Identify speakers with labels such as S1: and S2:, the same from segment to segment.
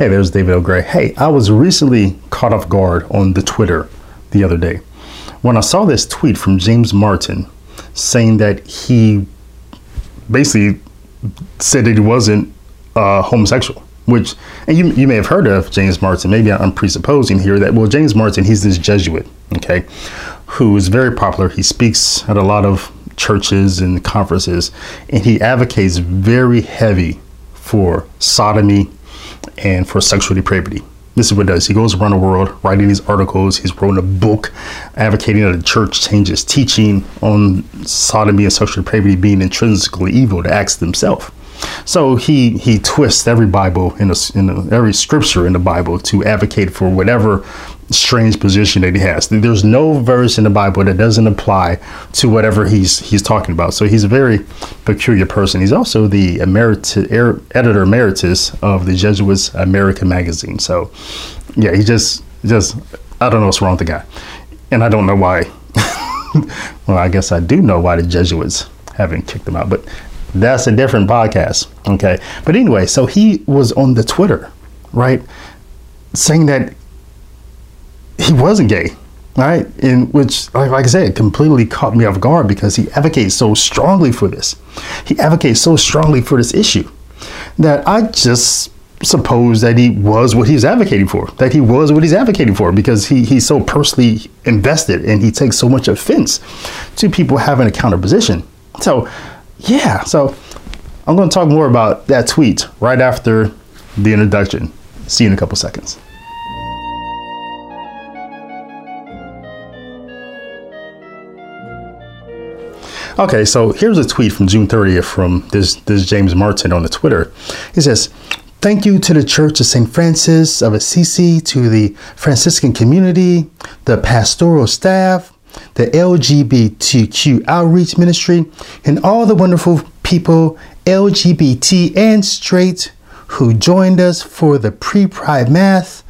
S1: Hey, there's David L. Gray. Hey, I was recently caught off guard on the Twitter the other day when I saw this tweet from James Martin saying that he basically said that he wasn't uh, homosexual. Which, and you, you may have heard of James Martin. Maybe I'm presupposing here that, well, James Martin, he's this Jesuit, okay, who is very popular. He speaks at a lot of churches and conferences, and he advocates very heavy for sodomy and for sexual depravity. This is what does. He goes around the world writing these articles. He's written a book advocating that the church changes teaching on sodomy and sexual depravity being intrinsically evil to acts themselves. So he he twists every Bible in, a, in a, every scripture in the Bible to advocate for whatever strange position that he has. There's no verse in the Bible that doesn't apply to whatever he's he's talking about. So he's a very peculiar person. He's also the emerit- er, editor emeritus of the Jesuits American magazine. So yeah, he just just I don't know what's wrong with the guy, and I don't know why. well, I guess I do know why the Jesuits haven't kicked him out, but that's a different podcast. Okay, but anyway, so he was on the Twitter, right, saying that he wasn't gay, right? In which, like, like I said, completely caught me off guard because he advocates so strongly for this. He advocates so strongly for this issue that I just suppose that he was what he's advocating for, that he was what he's advocating for because he, he's so personally invested and he takes so much offense to people having a counter position. So, yeah, so I'm going to talk more about that tweet right after the introduction. See you in a couple seconds. Okay, so here's a tweet from June 30th from this, this James Martin on the Twitter. He says, Thank you to the Church of St. Francis of Assisi, to the Franciscan community, the pastoral staff, the LGBTQ outreach ministry, and all the wonderful people, LGBT and straight, who joined us for the pre Pride Mass.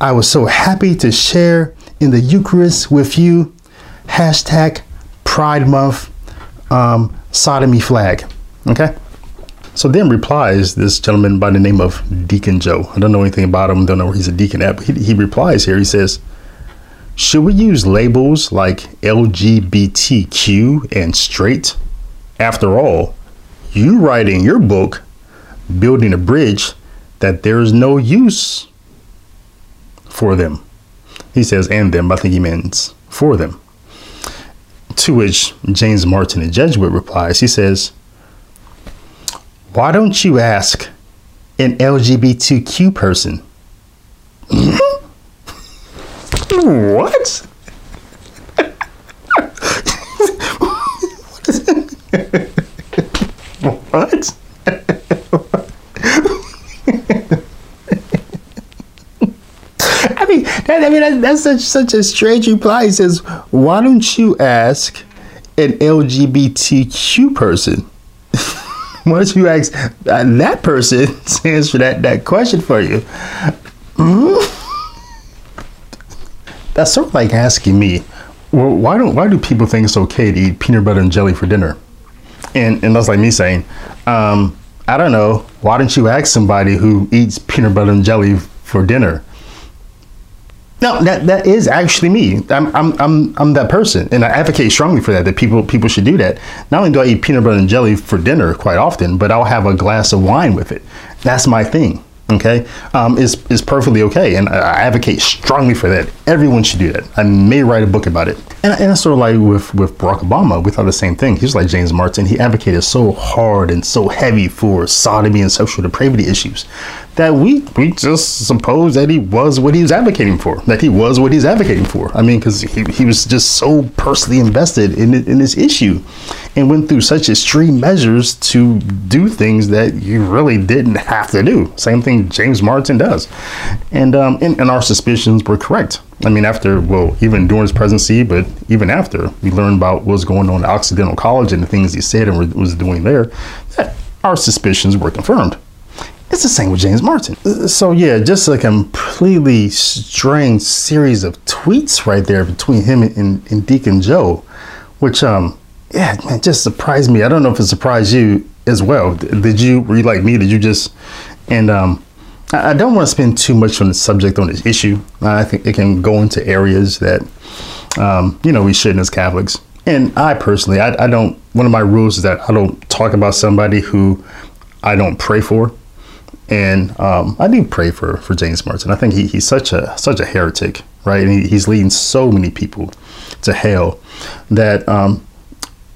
S1: I was so happy to share in the Eucharist with you. Hashtag Pride Month um, sodomy flag. Okay. So then replies this gentleman by the name of Deacon Joe. I don't know anything about him, don't know where he's a deacon at, but he, he replies here. He says, Should we use labels like LGBTQ and straight? After all, you write in your book, Building a Bridge, that there is no use for them. He says, and them, I think he means for them. To which James Martin, the Jesuit, replies, he says, Why don't you ask an LGBTQ person? what? what? I mean, that, I mean that, that's such such a strange reply. He says, "Why don't you ask an LGBTQ person?" Why don't you ask uh, that person to answer that that question for you? Mm-hmm. That's sort of like asking me, well, why don't why do people think it's okay to eat peanut butter and jelly for dinner? And and that's like me saying, um, I don't know, why don't you ask somebody who eats peanut butter and jelly for dinner? No, that that is actually me. I'm I'm I'm I'm that person, and I advocate strongly for that. That people people should do that. Not only do I eat peanut butter and jelly for dinner quite often, but I'll have a glass of wine with it. That's my thing. Okay, um, is is perfectly okay, and I advocate strongly for that. Everyone should do that. I may write a book about it. And, and it's sort of like with with Barack Obama. We thought the same thing. He's like James Martin. He advocated so hard and so heavy for sodomy and sexual depravity issues that we we just suppose that he was what he was advocating for. That he was what he's advocating for. I mean, because he, he was just so personally invested in in this issue, and went through such extreme measures to do things that you really didn't have to do. Same thing James Martin does, and um and, and our suspicions were correct. I mean, after, well, even during his presidency, but even after, we learned about what was going on at Occidental College and the things he said and was doing there, that our suspicions were confirmed. It's the same with James Martin. So, yeah, just a completely strange series of tweets right there between him and, and Deacon Joe, which, um, yeah, man, just surprised me. I don't know if it surprised you as well. Did you, were you like me? Did you just, and, um, I don't want to spend too much on the subject on this issue. I think it can go into areas that, um, you know, we shouldn't as Catholics. And I personally, I, I, don't, one of my rules is that I don't talk about somebody who I don't pray for. And um, I do pray for, for James Martin. I think he, he's such a such a heretic, right? And he, he's leading so many people to hell that um,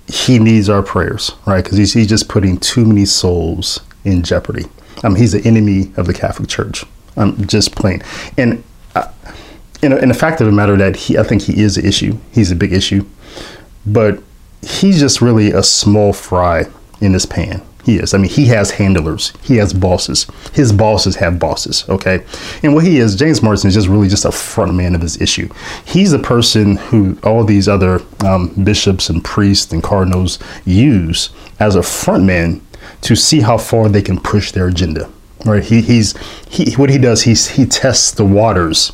S1: he needs our prayers, right? Because he's, he's just putting too many souls in jeopardy. Um, he's the enemy of the Catholic Church. I'm just plain. And uh, in, in the fact of the matter that he, I think he is an issue. He's a big issue, but he's just really a small fry in this pan. He is. I mean, he has handlers. He has bosses. His bosses have bosses. Okay. And what he is, James Martin is just really just a front man of this issue. He's the person who all these other um, bishops and priests and cardinals use as a front man to see how far they can push their agenda. Right? He, he's he what he does. He's he tests the waters,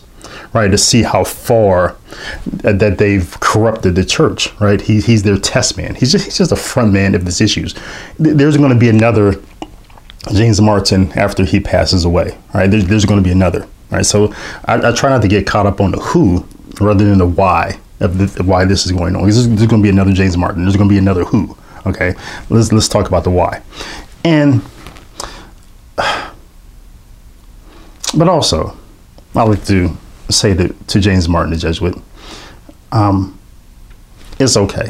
S1: right, to see how far that they've corrupted the church. Right? He, he's their test man. He's just he's just a front man of these issues. There's going to be another James Martin after he passes away. Right? There's, there's going to be another. Right? So I, I try not to get caught up on the who rather than the why of the, why this is going on. There's, there's going to be another James Martin. There's going to be another who. Okay, let's let's talk about the why, and but also I like to say that to James Martin, the Jesuit, um, it's okay.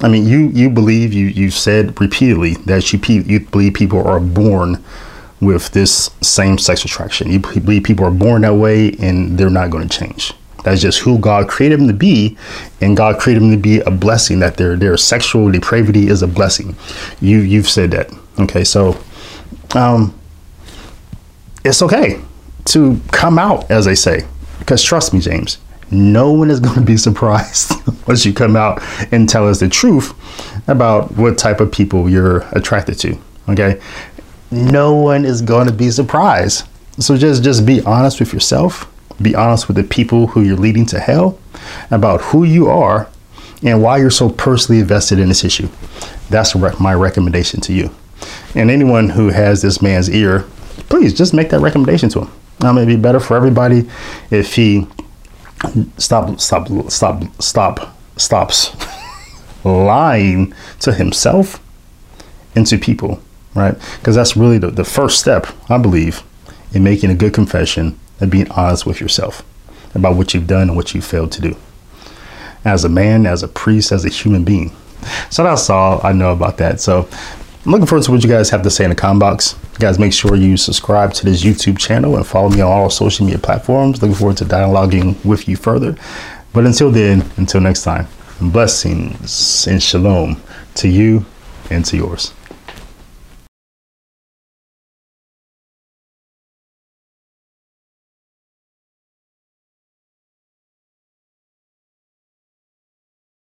S1: I mean, you you believe you you've said repeatedly that you you believe people are born with this same sex attraction. You believe people are born that way and they're not going to change. That's just who God created them to be, and God created them to be a blessing. That their their sexual depravity is a blessing. You you've said that. Okay, so um, it's okay to come out, as they say, because trust me, James, no one is going to be surprised once you come out and tell us the truth about what type of people you're attracted to. Okay, no one is going to be surprised. So just just be honest with yourself be honest with the people who you're leading to hell about who you are and why you're so personally invested in this issue. That's my recommendation to you. And anyone who has this man's ear, please just make that recommendation to him. Um, it'd be better for everybody if he stop, stop, stop, stop, stops lying to himself and to people, right? Because that's really the, the first step, I believe, in making a good confession and being honest with yourself about what you've done and what you failed to do as a man, as a priest, as a human being. So that's all I know about that. So I'm looking forward to what you guys have to say in the comment box. You guys, make sure you subscribe to this YouTube channel and follow me on all social media platforms. Looking forward to dialoguing with you further. But until then, until next time, blessings and shalom to you and to yours.